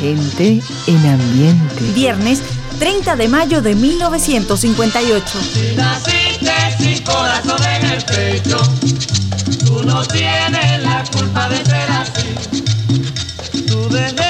Gente en ambiente. Viernes 30 de mayo de 1958. Si naciste sin corazón en el pecho, tú no tienes la culpa de ser así. Desdén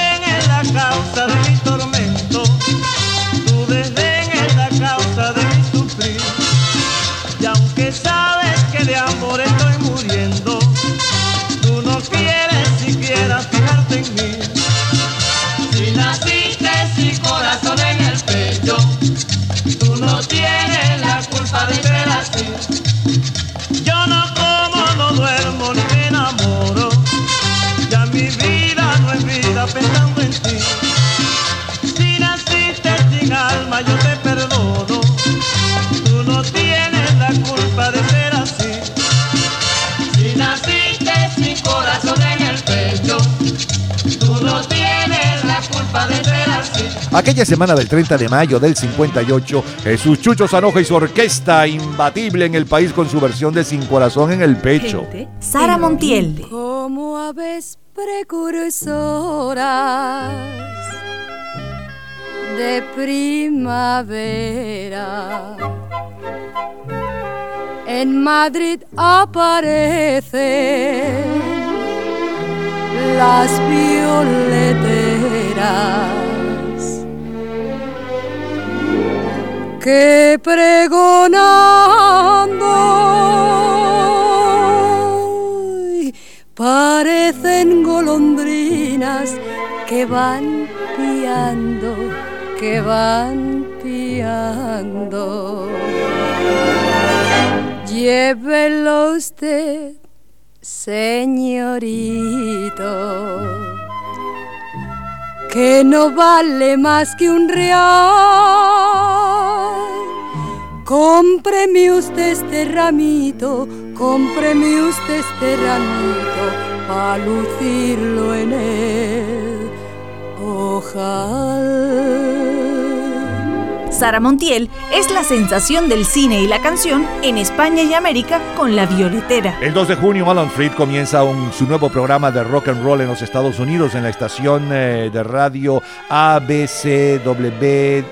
Aquella semana del 30 de mayo del 58, Jesús Chucho Sanoja y su orquesta imbatible en el país con su versión de Sin Corazón en el Pecho. Sara Montiel. Como aves precursoras de primavera. En Madrid aparecen las violeteras que pregonando parecen golondrinas que van piando, que van piando. Llévelo usted, señorito, que no vale más que un real. Cómpreme usted este ramito, cómpreme usted este ramito, para lucirlo en el ojal. Sara Montiel es la sensación del cine y la canción en España y América con La Violetera. El 2 de junio, Alan Freed comienza un- su nuevo programa de rock and roll en los Estados Unidos en la estación eh, de radio ABCW eh,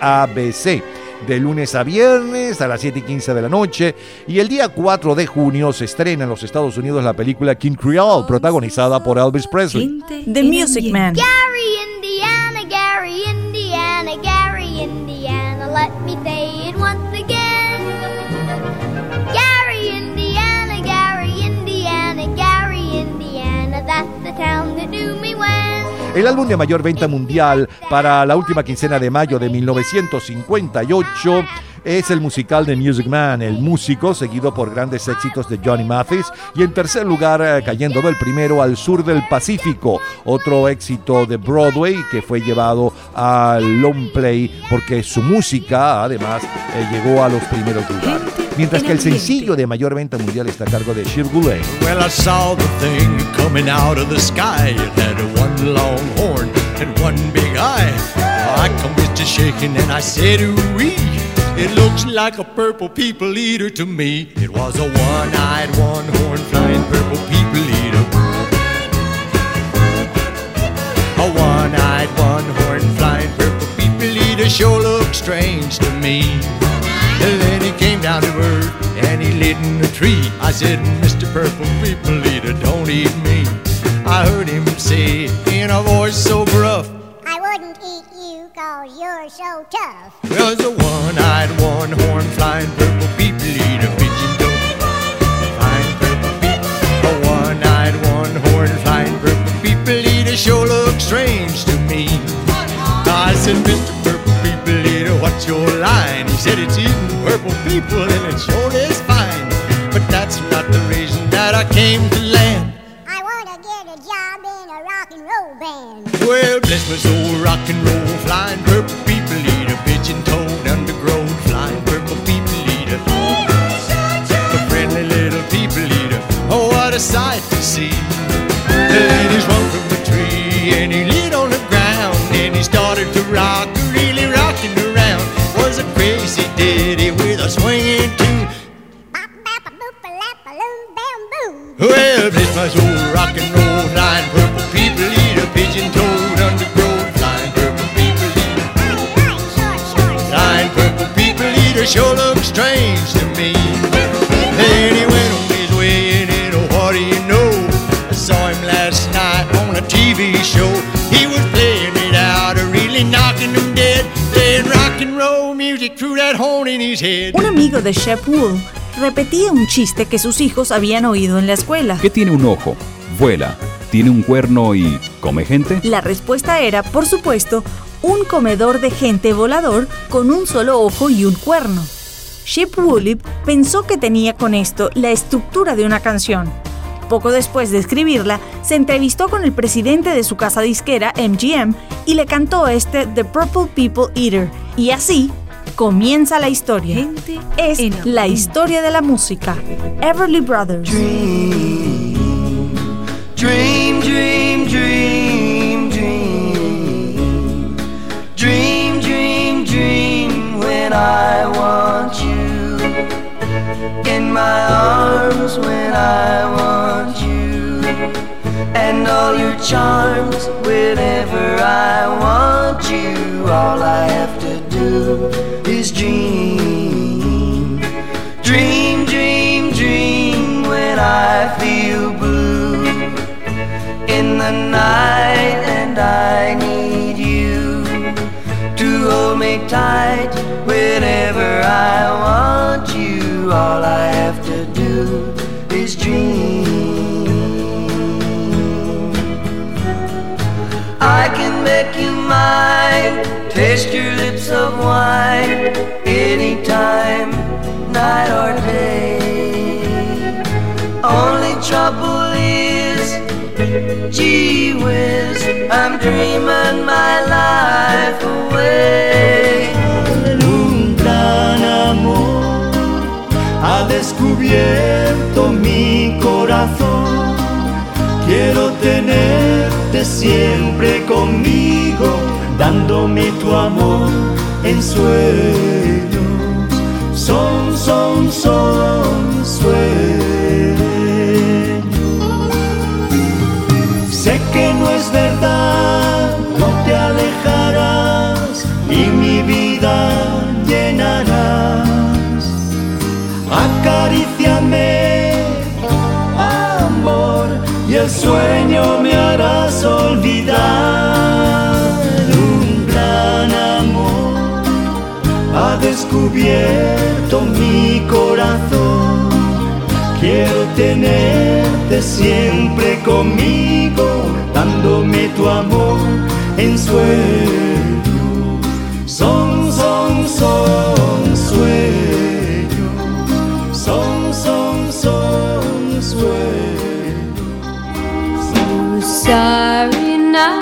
ABC. De lunes a viernes a las 7 y 15 de la noche. Y el día 4 de junio se estrena en los Estados Unidos la película King Creole, protagonizada por Elvis Presley. The Music Man. Gary, El álbum de mayor venta mundial para la última quincena de mayo de 1958 es el musical de Music Man, El Músico, seguido por grandes éxitos de Johnny Mathis y en tercer lugar eh, cayendo del primero al sur del Pacífico, otro éxito de Broadway que fue llevado al long play porque su música además eh, llegó a los primeros lugares. Mientras que el sencillo de mayor venta mundial está a cargo de Shir Goulet. Well, I saw the thing coming out of the sky. It had one long horn and one big eye. I come to shaking and I said, ooh It looks like a purple people eater to me. It was a one-eyed, one-horn flying purple people eater. A one-eyed, one-horn flying purple people eater sure looked strange to me. And then he came down to earth and he lit in a tree. I said, Mr. Purple People Eater, don't eat me. I heard him say in a voice so gruff, I wouldn't eat you cause you're so tough. There's a one-eyed, one-horn flying purple people eater pigeon toad. Flying purple people. A one-eyed, one-horn flying purple people eater sure looks strange to me. I said, Mr. Purple People Eater, what's your line? He said, it's eating purple people and it sure is fine. But that's not the reason that I came to land. I wanna get a job in a rock and roll band. Well, bless my soul, rock and roll, flying purple people eater, pigeon toed, undergrowth, flying purple people eater. A friendly little people eater, oh, what a sight to see. The ladies run from the tree, and he Well, bless my soul, rock and roll, flying purple people eat a pigeon toad. Flying purple people eat a flying purple people eat a sure looks strange to me. Then he went on his way and it, oh, what do you know? I saw him last night on a TV show. He was playing it out, really knocking them dead. Playing rock and roll music through that horn in his head. Un amigo de Shep Wool repetía un chiste que sus hijos habían oído en la escuela. ¿Qué tiene un ojo? Vuela. ¿Tiene un cuerno y come gente? La respuesta era, por supuesto, un comedor de gente volador con un solo ojo y un cuerno. Shep Woolip pensó que tenía con esto la estructura de una canción. Poco después de escribirla, se entrevistó con el presidente de su casa disquera, MGM, y le cantó este The Purple People Eater. Y así comienza la historia. Gente Es en la historia de la música. Everly Brothers. Dream, dream, dream, dream. Dream, dream, dream when I want you. In my arms when I want you. And all your charms whenever I want you. All I have to do is dream. Dream, dream, dream when I feel blue in the night and I need you to hold me tight whenever I want you. All I have to do is dream. Make you mine, taste your lips of wine anytime, night or day. Only trouble is, gee whiz, I'm dreaming my life away. Un gran amor ha descubierto mi corazón. Quiero tenerte siempre conmigo, dándome tu amor en sueños. Son, son, son sueños. Sé que no es verdad, no te alejarás y mi vida llenarás. Acaríciame, el sueño me harás olvidar. Un gran amor ha descubierto mi corazón. Quiero tenerte siempre conmigo, dándome tu amor en sueños. Son, son, son sorry now?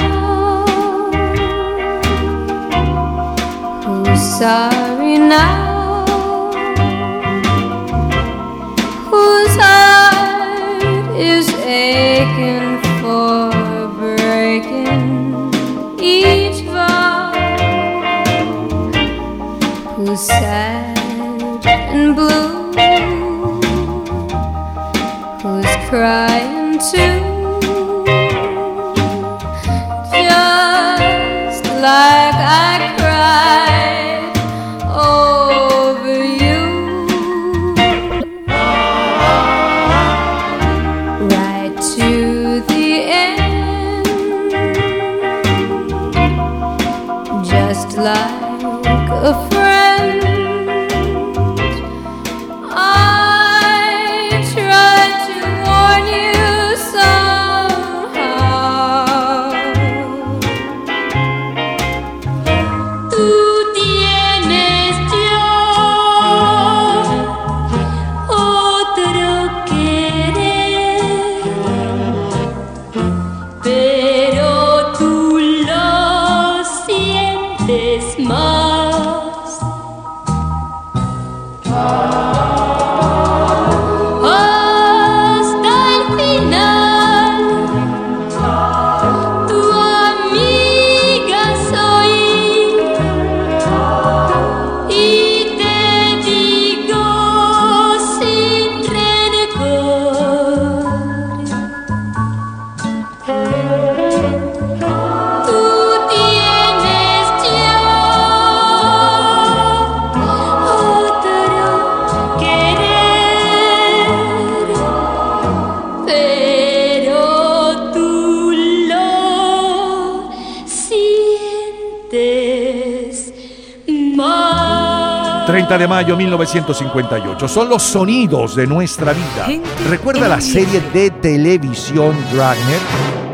Who's sorry now? Whose heart is aching for breaking each vow? Who's sad and blue? Who's crying too? 30 de mayo 1958. Son los sonidos de nuestra vida. ¿Recuerda la serie de televisión Dragnet?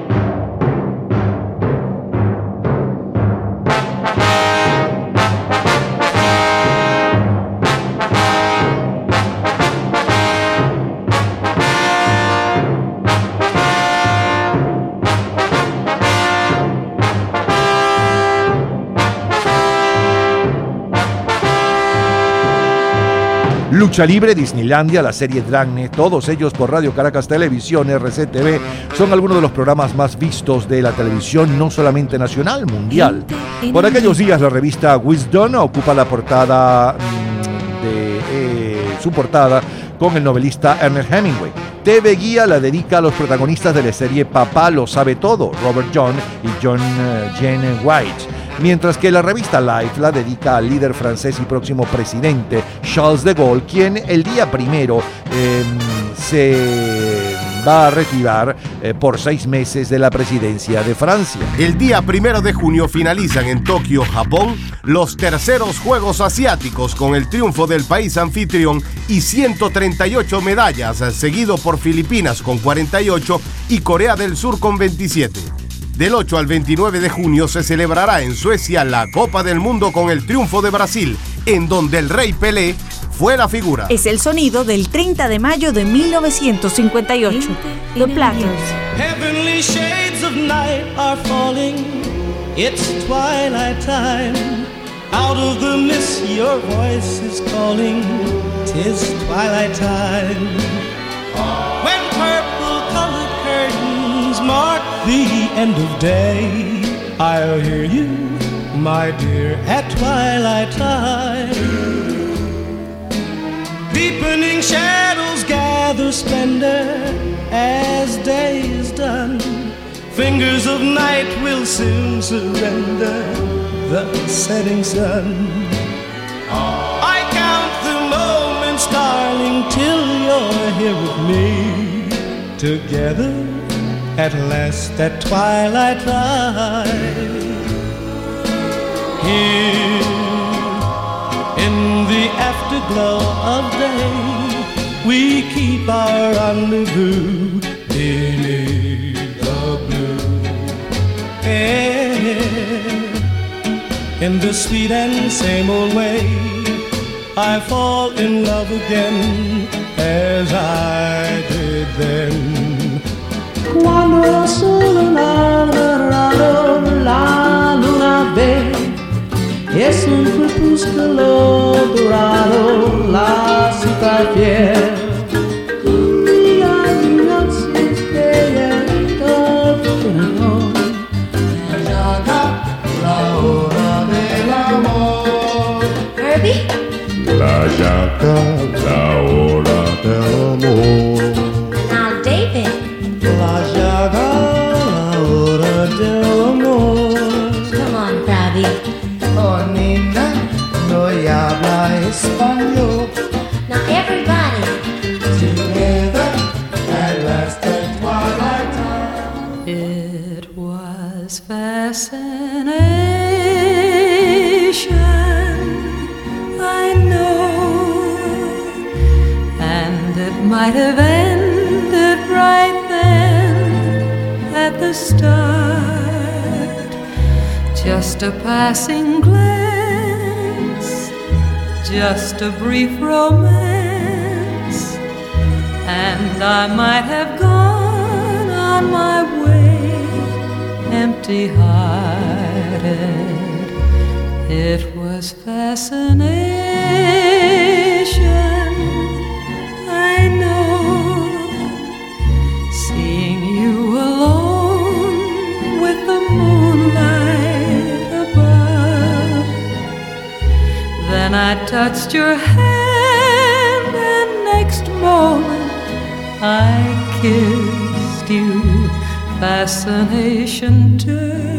Lucha Libre, Disneylandia, la serie Dragnet, todos ellos por Radio Caracas Televisión, RCTV, son algunos de los programas más vistos de la televisión, no solamente nacional, mundial. Por aquellos días la revista Wisdom ocupa la portada mm, eh, su portada con el novelista Ernest Hemingway. TV Guía la dedica a los protagonistas de la serie Papá lo sabe todo, Robert John y John uh, Jane White mientras que la revista Life la dedica al líder francés y próximo presidente Charles de Gaulle, quien el día primero em, se va a retirar eh, por seis meses de la presidencia de Francia. El día primero de junio finalizan en Tokio, Japón, los terceros Juegos Asiáticos con el triunfo del país anfitrión y 138 medallas, seguido por Filipinas con 48 y Corea del Sur con 27. Del 8 al 29 de junio se celebrará en Suecia la Copa del Mundo con el triunfo de Brasil, en donde el rey Pelé fue la figura. Es el sonido del 30 de mayo de 1958. The Platters. Heavenly shades of night are falling. It's twilight time. Out of the mist, your voice is calling. Tis twilight time. The end of day, I'll hear you, my dear, at twilight time. Deepening shadows gather splendor as day is done. Fingers of night will soon surrender the setting sun. I count the moments, darling, till you're here with me. Together at last at twilight time. Here in the afterglow of day, we keep our rendezvous beneath the blue air. In the sweet and same old way, I fall in love again as I did then. Quando narrado la luna ve es un crepúsculo dorado la ciudad fiel. La llaga, la hora del amor. Might have ended right then at the start. Just a passing glance, just a brief romance, and I might have gone on my way empty hearted. It was fascination, Then I touched your hand, and next moment I kissed you. Fascination turned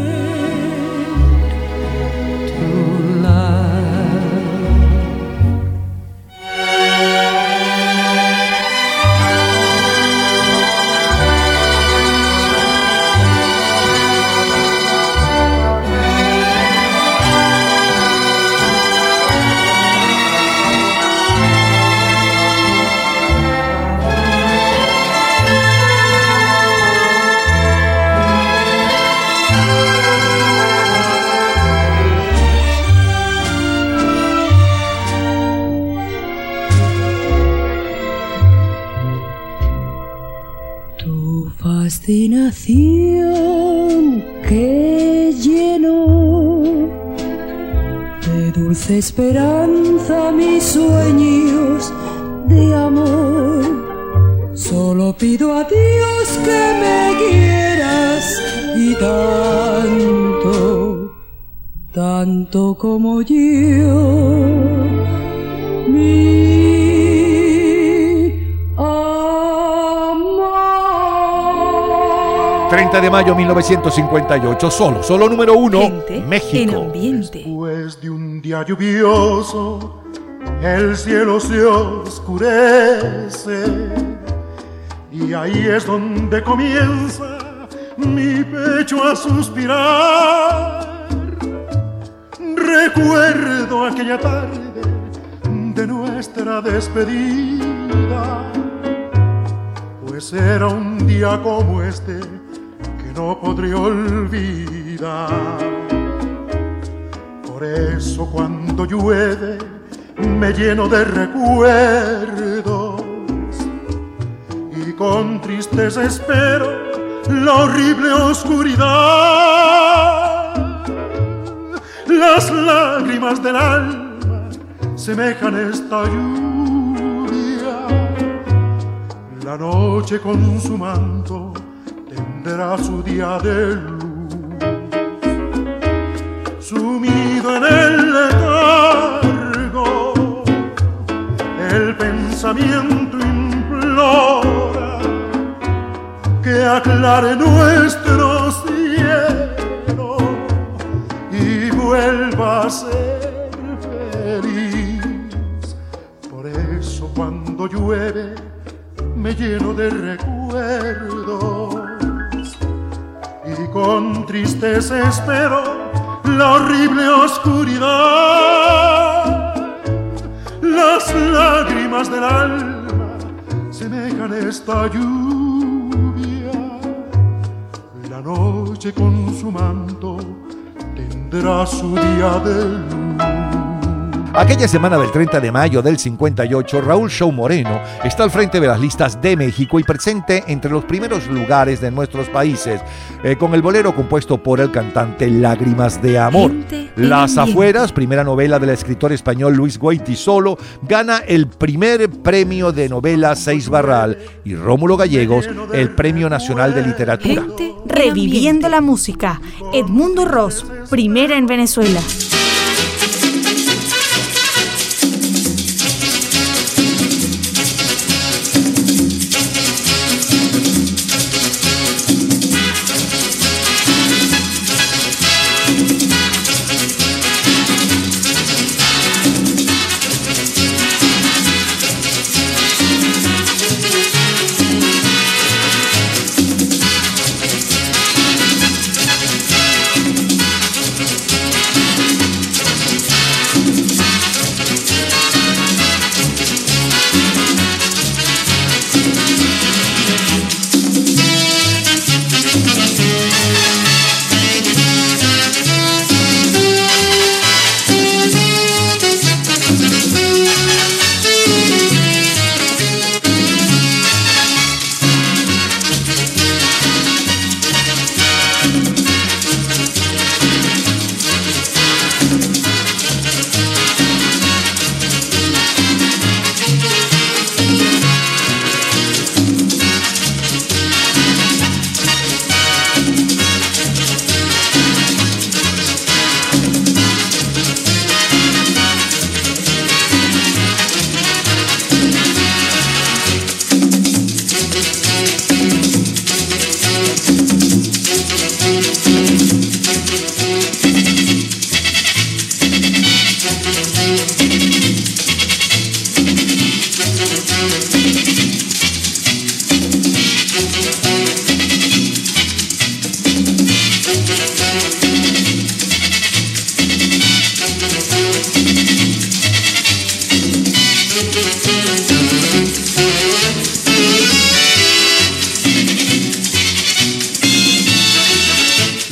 esperanza mis sueños de amor. Solo pido a Dios que me quieras y tanto, tanto como yo. Mi amor. 30 de mayo 1958, solo, solo número uno, México. Después de un día lluvioso, el cielo se oscurece. Y ahí es donde comienza mi pecho a suspirar. Recuerdo aquella tarde de nuestra despedida, pues era un día como este que no podré olvidar. Por eso cuando llueve me lleno de recuerdos y con tristeza espero la horrible oscuridad. Las lágrimas del alma semejan esta lluvia. La noche con su manto tendrá su día de luz. Sumido en el letargo, el pensamiento implora que aclare nuestro cielo y vuelva a ser feliz. Por eso cuando llueve me lleno de recuerdos y con tristeza espero la horrible oscuridad. Las lágrimas del alma semejan esta lluvia. La noche con su manto tendrá su día de luz. Aquella semana del 30 de mayo del 58, Raúl Show Moreno está al frente de las listas de México y presente entre los primeros lugares de nuestros países, eh, con el bolero compuesto por el cantante Lágrimas de Amor. Las Afueras, primera novela del escritor español Luis Solo, gana el primer premio de novela Seis Barral y Rómulo Gallegos el Premio Nacional de Literatura. Reviviendo la música, Edmundo Ross, primera en Venezuela.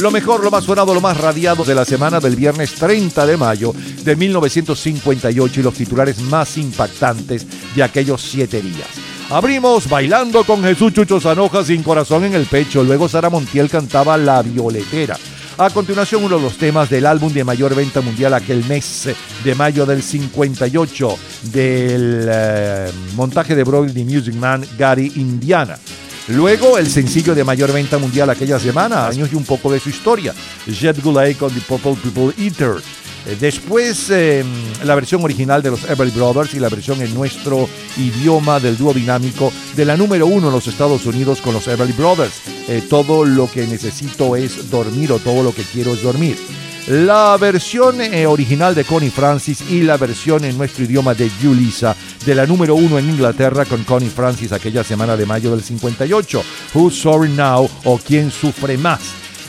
Lo mejor, lo más sonado, lo más radiado de la semana del viernes 30 de mayo de 1958 y los titulares más impactantes de aquellos siete días. Abrimos bailando con Jesús Chucho Zanoja sin corazón en el pecho. Luego Sara Montiel cantaba La Violetera. A continuación, uno de los temas del álbum de mayor venta mundial aquel mes de mayo del 58 del eh, montaje de Broadway Music Man Gary Indiana. Luego, el sencillo de mayor venta mundial aquella semana, años y un poco de su historia, Jet Goulet con The Purple People Eaters. Eh, Después, eh, la versión original de los Everly Brothers y la versión en nuestro idioma del dúo dinámico de la número uno en los Estados Unidos con los Everly Brothers. Eh, todo lo que necesito es dormir o todo lo que quiero es dormir. La versión eh, original de Connie Francis y la versión en nuestro idioma de Julissa de la número uno en Inglaterra con Connie Francis aquella semana de mayo del 58. Who's Sorry Now o Quién Sufre Más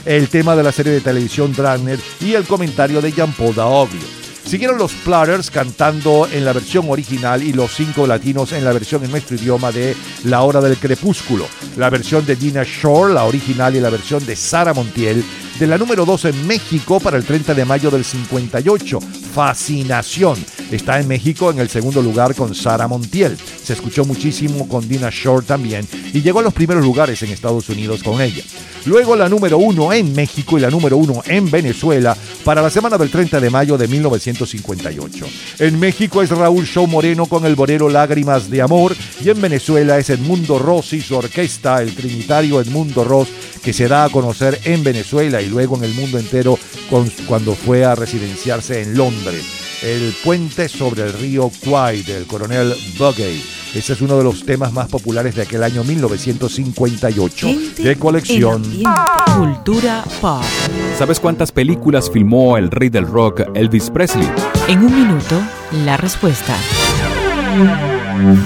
el tema de la serie de televisión Dragner y el comentario de Jean-Paul Daoglio. Siguieron los Platters cantando en la versión original y los cinco latinos en la versión en nuestro idioma de La Hora del Crepúsculo. La versión de Dina Shore, la original, y la versión de Sara Montiel de la número 2 en México para el 30 de mayo del 58. Fascinación. Está en México en el segundo lugar con Sara Montiel. Se escuchó muchísimo con Dina Shore también y llegó a los primeros lugares en Estados Unidos con ella. Luego la número 1 en México y la número 1 en Venezuela para la semana del 30 de mayo de 1958. En México es Raúl Show Moreno con el bolero Lágrimas de Amor y en Venezuela es Edmundo Ross y su orquesta, el trinitario Edmundo Ross, que se da a conocer en Venezuela y luego en el mundo entero con- cuando fue a residenciarse en Londres. El puente sobre el río Kwai del coronel Bugey. Ese es uno de los temas más populares de aquel año 1958 de colección. Cultura pop. ¿Sabes cuántas películas filmó el rey del rock Elvis Presley? En un minuto, la respuesta.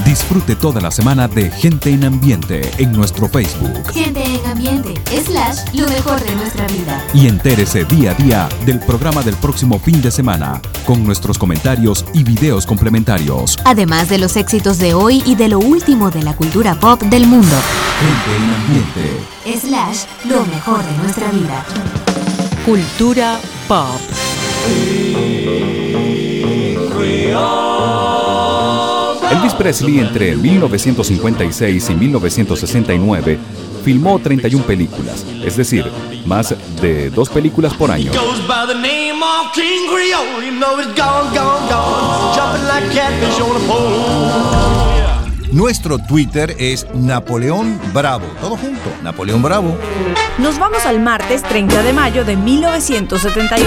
Disfrute toda la semana de Gente en Ambiente en nuestro Facebook Gente en ambiente, slash, lo mejor de nuestra vida. y entérese día a día del programa del próximo fin de semana con nuestros comentarios y videos complementarios. Además de los éxitos de hoy y de lo último de la cultura pop del mundo. Gente en Ambiente. Slash, lo mejor de nuestra vida. Cultura pop. Elvis Presley entre 1956 y 1969 filmó 31 películas, es decir, más de dos películas por año. Nuestro Twitter es Napoleón Bravo. Todo junto, Napoleón Bravo. Nos vamos al martes 30 de mayo de 1978.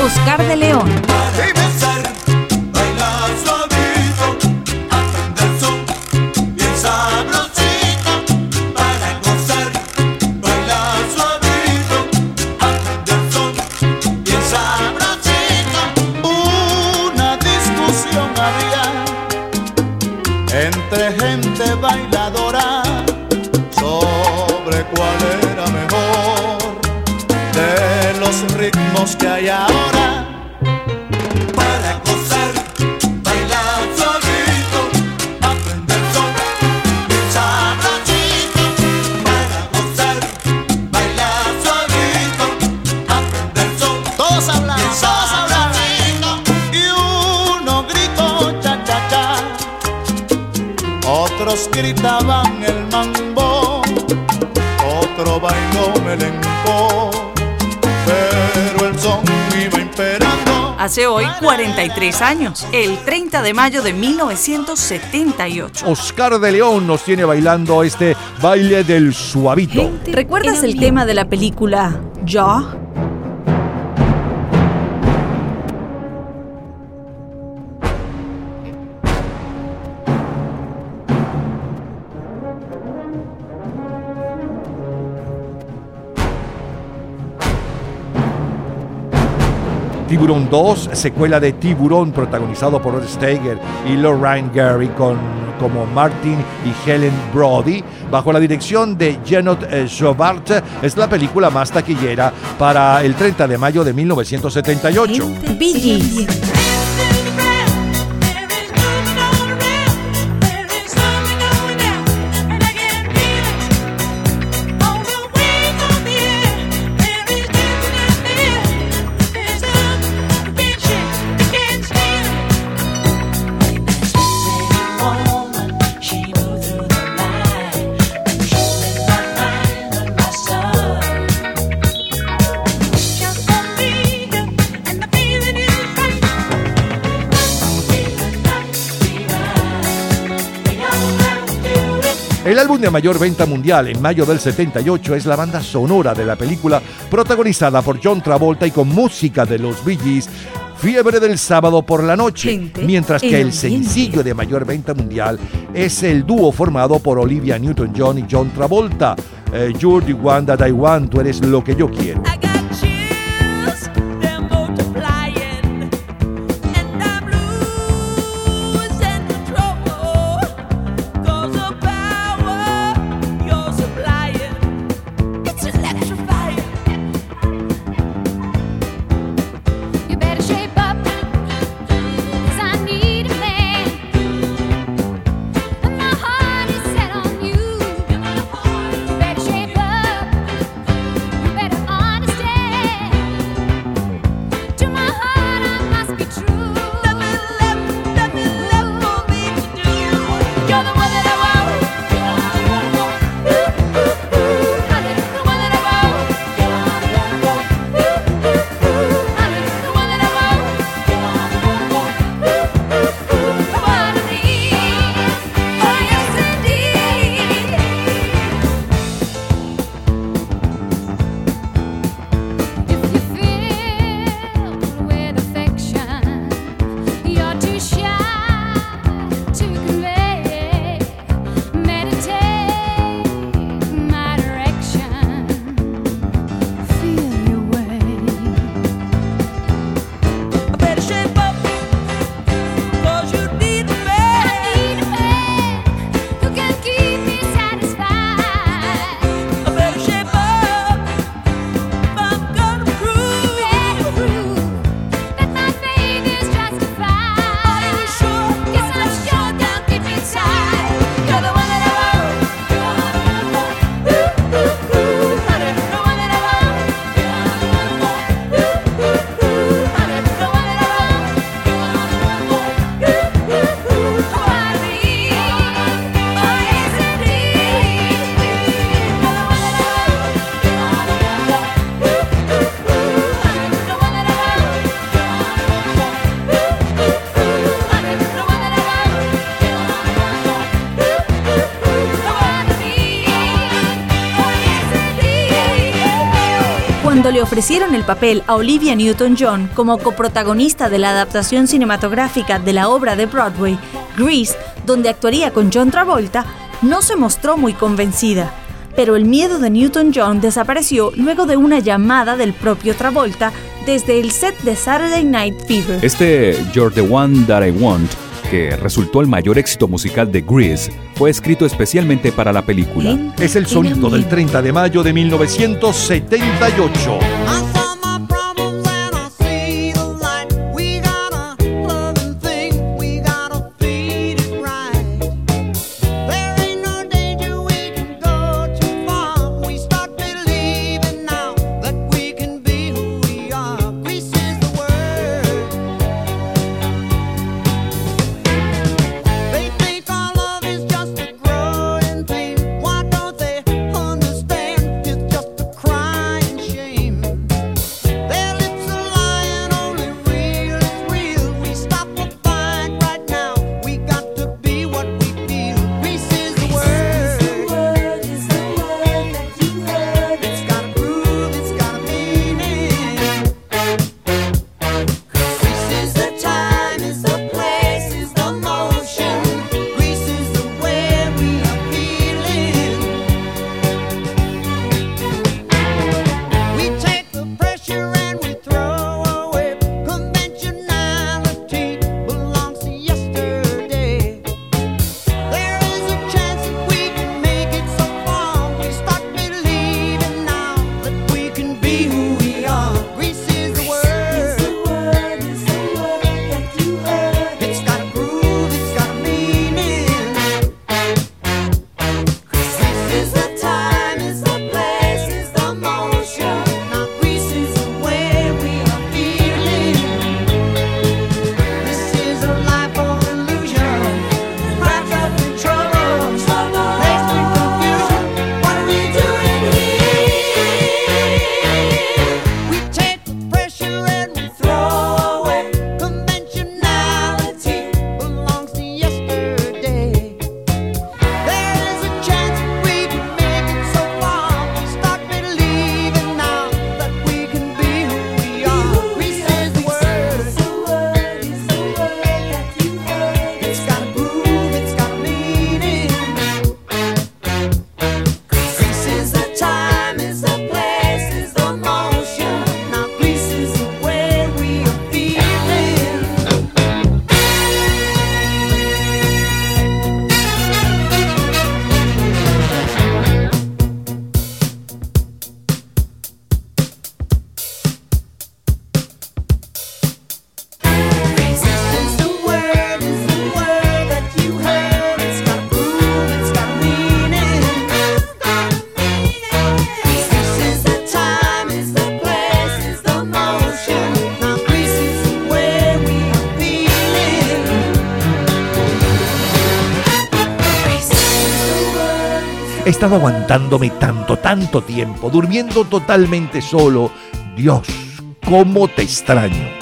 Oscar de León. Entre gente bailadora sobre cuál era mejor de los ritmos que hay ahora. Gritaban el mambo, otro bailó melenco, pero el son iba imperando. Hace hoy 43 años, el 30 de mayo de 1978. Oscar de León nos tiene bailando este baile del suavito. ¿Recuerdas el tema de la película Jaw? Tiburón 2, secuela de Tiburón, protagonizado por Rod Steiger y Lorraine Gary con, como Martin y Helen Brody, bajo la dirección de Janot eh, Jobart, es la película más taquillera para el 30 de mayo de 1978. El álbum de mayor venta mundial en mayo del 78 es la banda sonora de la película protagonizada por John Travolta y con música de los Bee Gees, Fiebre del sábado por la noche, mientras que el sencillo de mayor venta mundial es el dúo formado por Olivia Newton-John y John Travolta, eh, You're the one that I want, tú eres lo que yo quiero. Ofrecieron el papel a Olivia Newton-John como coprotagonista de la adaptación cinematográfica de la obra de Broadway, Grease, donde actuaría con John Travolta, no se mostró muy convencida. Pero el miedo de Newton-John desapareció luego de una llamada del propio Travolta desde el set de Saturday Night Fever. Este You're the One That I Want, que resultó el mayor éxito musical de Grease, fue escrito especialmente para la película. Es el sonido del 30 de mayo de 1978. Estado aguantándome tanto, tanto tiempo, durmiendo totalmente solo. Dios, cómo te extraño.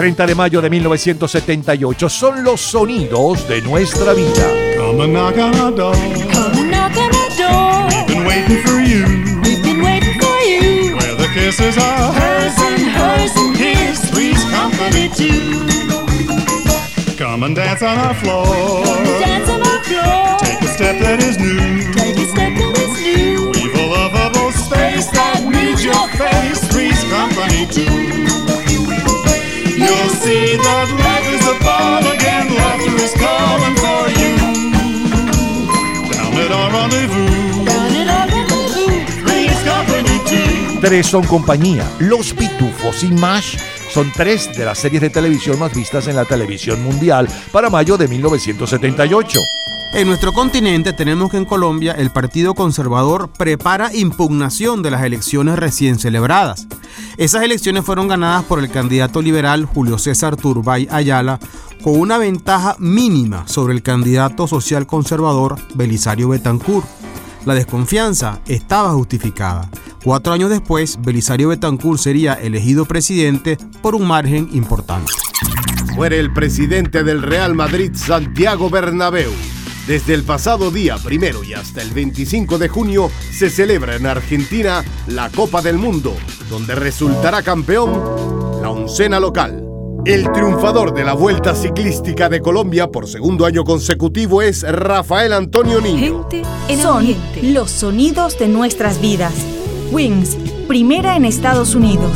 30 de mayo de 1978 son los sonidos de nuestra vida. Come and knock on our door. Come and knock on our door. We've been waiting for you. We've been waiting for you. Where the kisses are Hers and hers and his. Three's company too. Come and dance on our floor. Dance on our floor. Take a step that is new. Take a step that is new. We've a lovable space that needs your face. Three's company too. See that life is a ball again. Laughter is calling for you. Down at our rendezvous. Down at our rendezvous. Three's company too. Tres son compañía. Los Pitufos y MASH son tres de las series de televisión más vistas en la televisión mundial para mayo de 1978. En nuestro continente tenemos que en Colombia el Partido Conservador prepara impugnación de las elecciones recién celebradas. Esas elecciones fueron ganadas por el candidato liberal Julio César Turbay Ayala con una ventaja mínima sobre el candidato social conservador Belisario Betancourt. La desconfianza estaba justificada. Cuatro años después, Belisario Betancourt sería elegido presidente por un margen importante. Muere el presidente del Real Madrid, Santiago Bernabéu. Desde el pasado día primero y hasta el 25 de junio se celebra en Argentina la Copa del Mundo, donde resultará campeón la oncena local. El triunfador de la Vuelta Ciclística de Colombia por segundo año consecutivo es Rafael Antonio Niño. Son los sonidos de nuestras vidas. Wings, primera en Estados Unidos.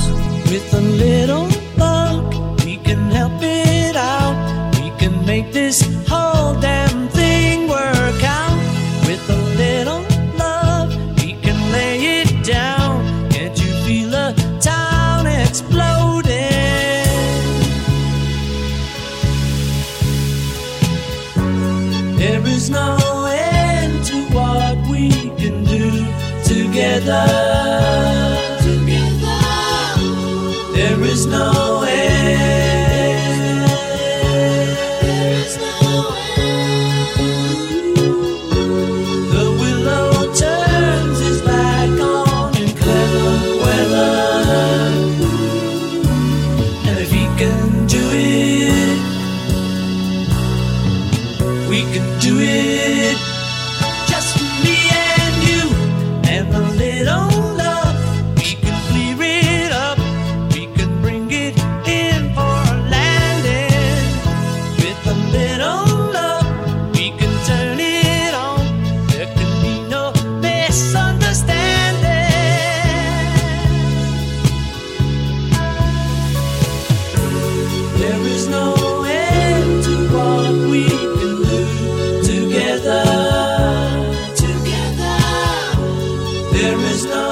There is no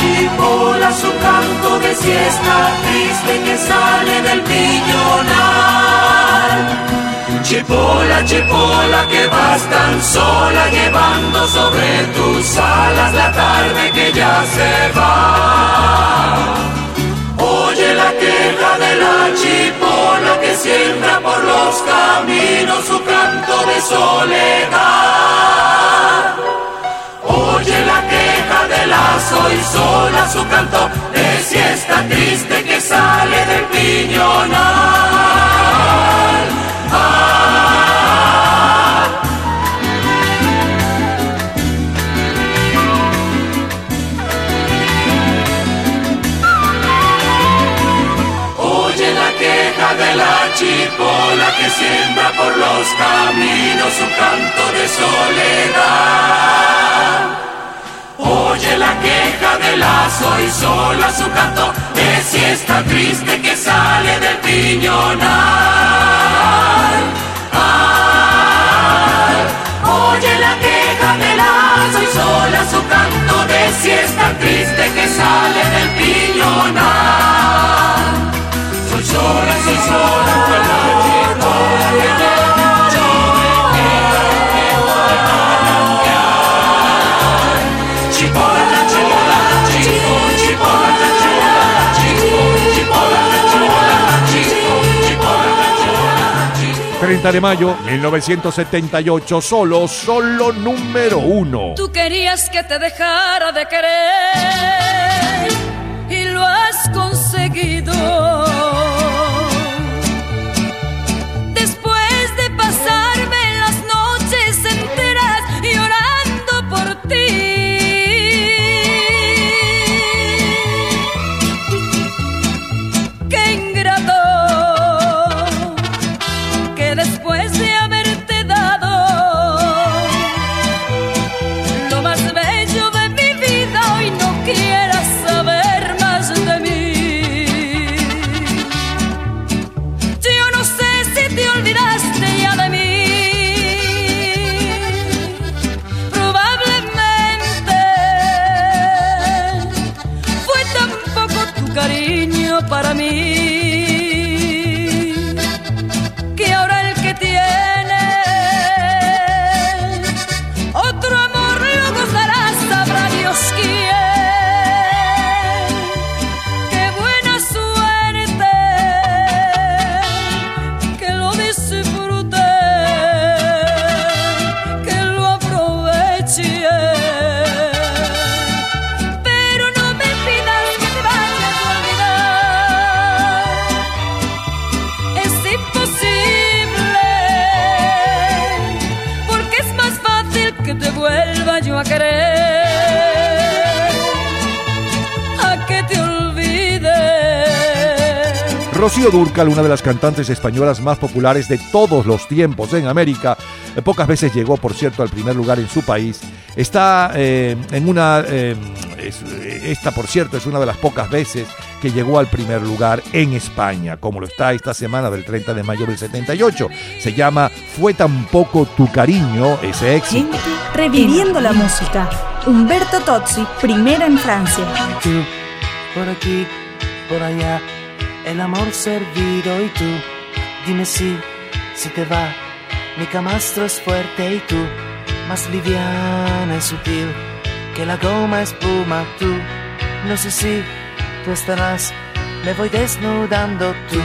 de la chipola, su canto de siesta triste que sale del piñonal. Chipola, chipola, que vas tan sola llevando sobre tus alas la tarde que ya se va. Oye la queja de la chipola que siembra por los caminos su canto de soledad. Oye la la soy sola, su canto de siesta triste que sale del piñonal. Ah. Oye la queja de la los caminos su canto de soledad. Oye la queja del lazo y sola su canto de siesta triste que sale del piñonal. Oye la queja del lazo y sola su canto de siesta triste que sale del piñonal. Soy sola, soy sola, Chipola, 30 de mayo 1978, solo, solo número uno. Tú querías que te dejara de querer y lo has conseguido. Rocío Dúrcal, una de las cantantes españolas más populares de todos los tiempos en América, eh, pocas veces llegó, por cierto, al primer lugar en su país. Está eh, en una, eh, es- esta, por cierto, es una de las pocas veces que llegó al primer lugar en España, como lo está esta semana del 30 de mayo del 78. Se llama Fue tan poco tu cariño, ese éxito. Reviviendo la música. Humberto Tozzi, primera en Francia. por aquí, por allá, el amor servido y tú, dime si, si te va, mi camastro es fuerte y tú, más liviana y sutil, que la goma espuma tú, no sé si tú estarás, me voy desnudando tú,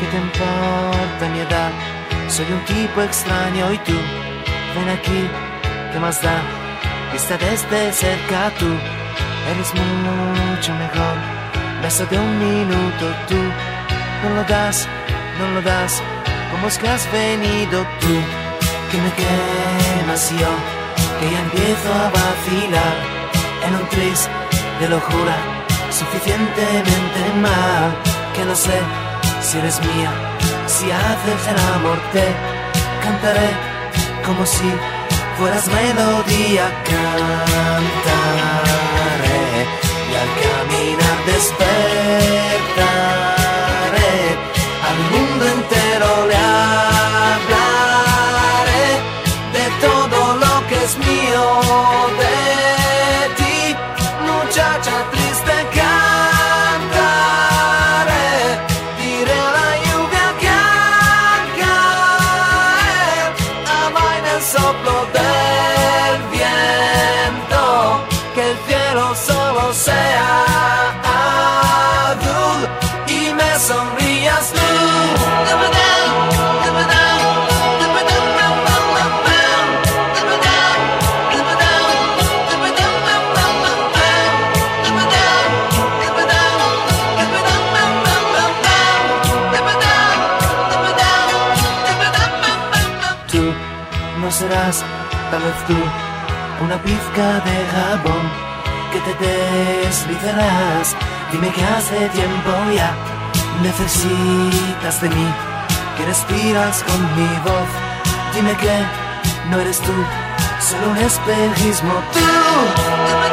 ¿qué te importa mi edad? Soy un tipo extraño y tú, ven aquí, ¿qué más da? Vista desde cerca tú, eres mucho mejor. Beso de un minuto tú, no lo das, no lo das. ¿Cómo es que has venido tú? Que me quemas yo, que ya empiezo a vacilar en un tris de locura suficientemente mal que no sé si eres mía, si haces el amor te cantaré como si fueras melodía cantaré y al caminar despertaré vez tú, una pizca de jabón que te deslizarás. Dime que hace tiempo ya necesitas de mí, que respiras con mi voz Dime que no eres tú, solo un espejismo. Tú.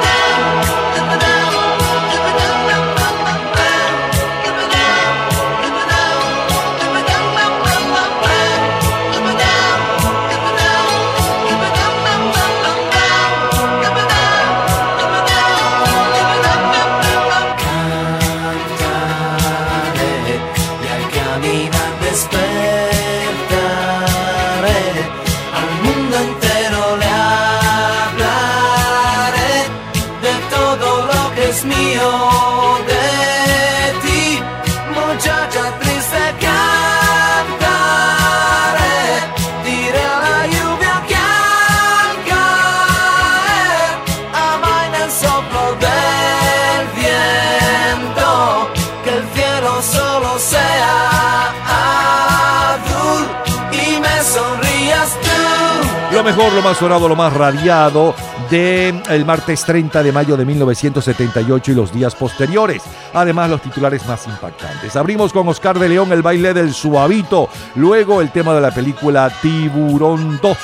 Mejor, lo más sonado, lo más radiado de el martes 30 de mayo de 1978 y los días posteriores. Además, los titulares más impactantes. Abrimos con Oscar de León el baile del suavito. Luego el tema de la película Tiburón 2.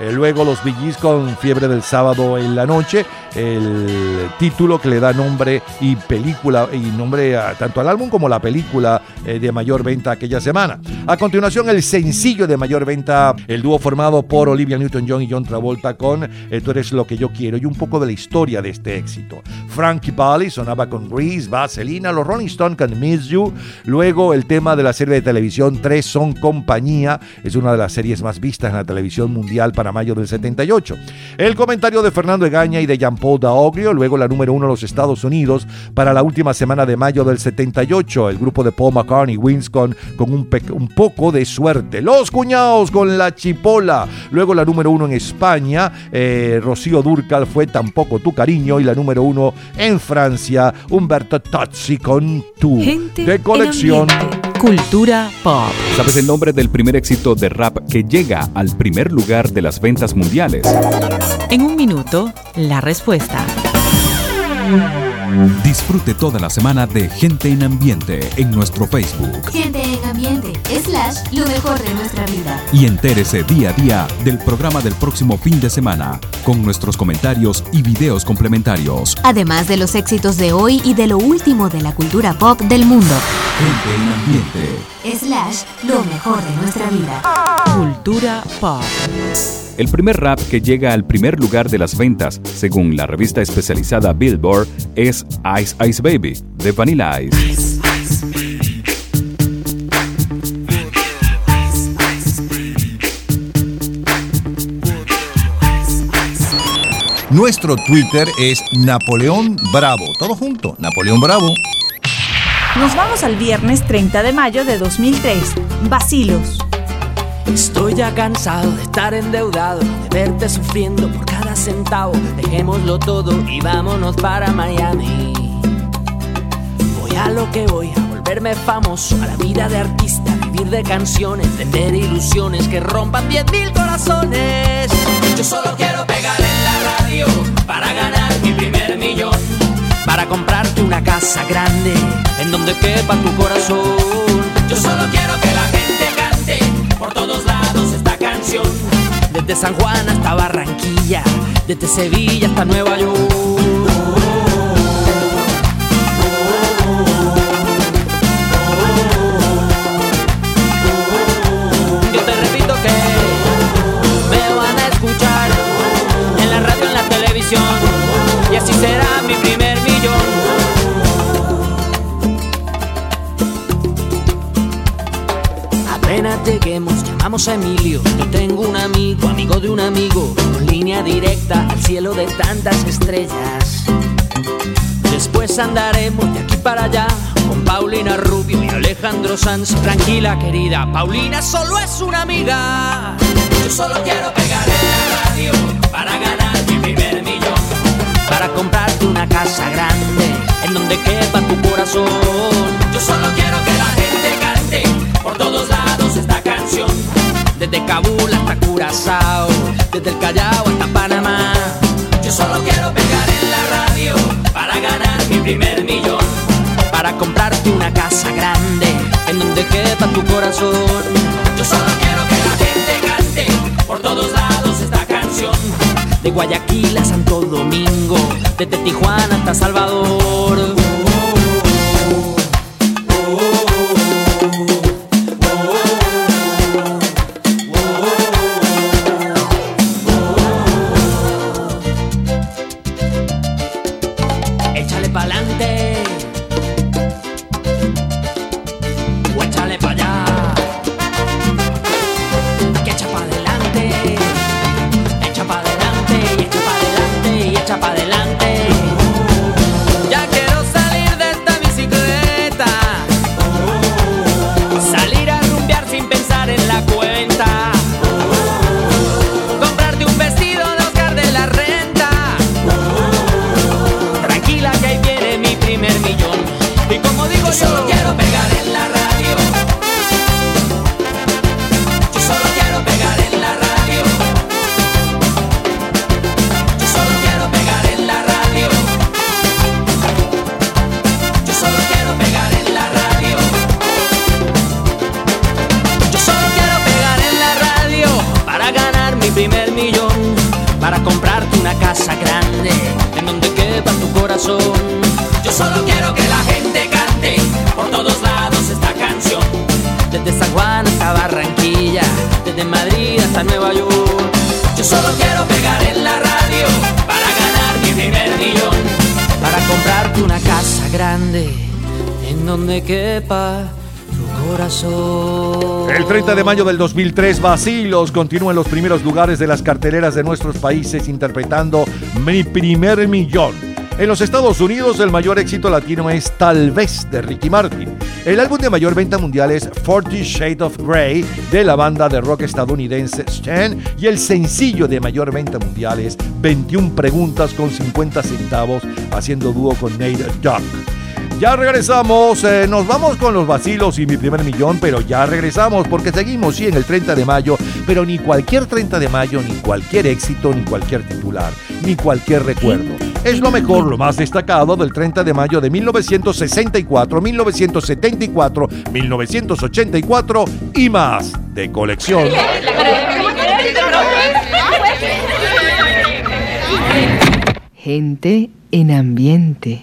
Eh, luego los Billys con Fiebre del Sábado en la Noche, el título que le da nombre y película y nombre a- tanto al álbum como la película eh, de mayor venta aquella semana. A continuación el sencillo de mayor venta, el dúo formado por Olivia Newton-John y John Travolta con eh, Tú eres lo que yo quiero y un poco de la historia de este éxito. Frankie Valli sonaba con Grease, Vaselina, los Rolling Stones con Miss You, luego el tema de la serie de televisión Tres son compañía, es una de las series más vistas en la televisión mundial mayo del 78. El comentario de Fernando Egaña y de Jean-Paul Daoglio, luego la número uno en los Estados Unidos para la última semana de mayo del 78, el grupo de Paul McCartney, Wins con, con un, un poco de suerte. Los cuñados con la chipola, luego la número uno en España, eh, Rocío Durcal fue Tampoco tu cariño y la número uno en Francia, Humberto Tozzi con Tu Gente de colección. Cultura pop. ¿Sabes el nombre del primer éxito de rap que llega al primer lugar de las ventas mundiales? En un minuto, la respuesta. Disfrute toda la semana de Gente en Ambiente en nuestro Facebook Gente en ambiente, slash, lo mejor de nuestra vida. y entérese día a día del programa del próximo fin de semana con nuestros comentarios y videos complementarios. Además de los éxitos de hoy y de lo último de la cultura pop del mundo. Gente en Ambiente. Slash, lo mejor de nuestra vida. Cultura pop. El primer rap que llega al primer lugar de las ventas, según la revista especializada Billboard, es Ice Ice Baby, de Vanilla Ice. Nuestro Twitter es Napoleón Bravo. Todo junto, Napoleón Bravo. Nos vamos al viernes 30 de mayo de 2003. Vacilos. Estoy ya cansado de estar endeudado, de verte sufriendo por cada centavo. Dejémoslo todo y vámonos para Miami. Voy a lo que voy, a volverme famoso, a la vida de artista, vivir de canciones, tener ilusiones que rompan 10.000 corazones. Yo solo quiero pegar en la radio para ganar mi primer millón. Para comprarte una casa grande en donde quepa tu corazón. Yo solo quiero que la gente por todos lados esta canción. Desde San Juan hasta Barranquilla, desde Sevilla hasta Nueva York. Apenas lleguemos, llamamos a Emilio. Yo tengo un amigo, amigo de un amigo, con línea directa al cielo de tantas estrellas. Después andaremos de aquí para allá con Paulina Rubio y Alejandro Sanz. Tranquila, querida, Paulina solo es una amiga. Yo solo quiero pegar en la radio para ganar mi primer millón. Para comprarte una casa grande en donde quepa tu corazón. Yo solo quiero que la gente cante por todos desde Kabul hasta Curazao, desde el Callao hasta Panamá. Yo solo quiero pegar en la radio para ganar mi primer millón. Para comprarte una casa grande en donde quepa tu corazón. Yo solo quiero que la gente cante por todos lados esta canción. De Guayaquil a Santo Domingo, desde Tijuana hasta Salvador. Casa grande. En donde quepa tu corazón. Yo solo quiero que la gente desde Madrid hasta Nueva York. Yo solo quiero pegar en la radio para ganar mi primer millón. Para comprarte una casa grande en donde quepa. El 30 de mayo del 2003, Basilos continúa en los primeros lugares de las carteleras de nuestros países interpretando Mi primer millón. En los Estados Unidos, el mayor éxito latino es Tal vez de Ricky Martin. El álbum de mayor venta mundial es 40 Shades of Grey de la banda de rock estadounidense Stan y el sencillo de mayor venta mundial es 21 preguntas con 50 centavos haciendo dúo con Nate Duck. Ya regresamos, eh, nos vamos con los vacilos y mi primer millón, pero ya regresamos porque seguimos, sí, en el 30 de mayo, pero ni cualquier 30 de mayo, ni cualquier éxito, ni cualquier titular, ni cualquier recuerdo. Es lo mejor, lo más destacado del 30 de mayo de 1964, 1974, 1984 y más de colección. Gente en ambiente.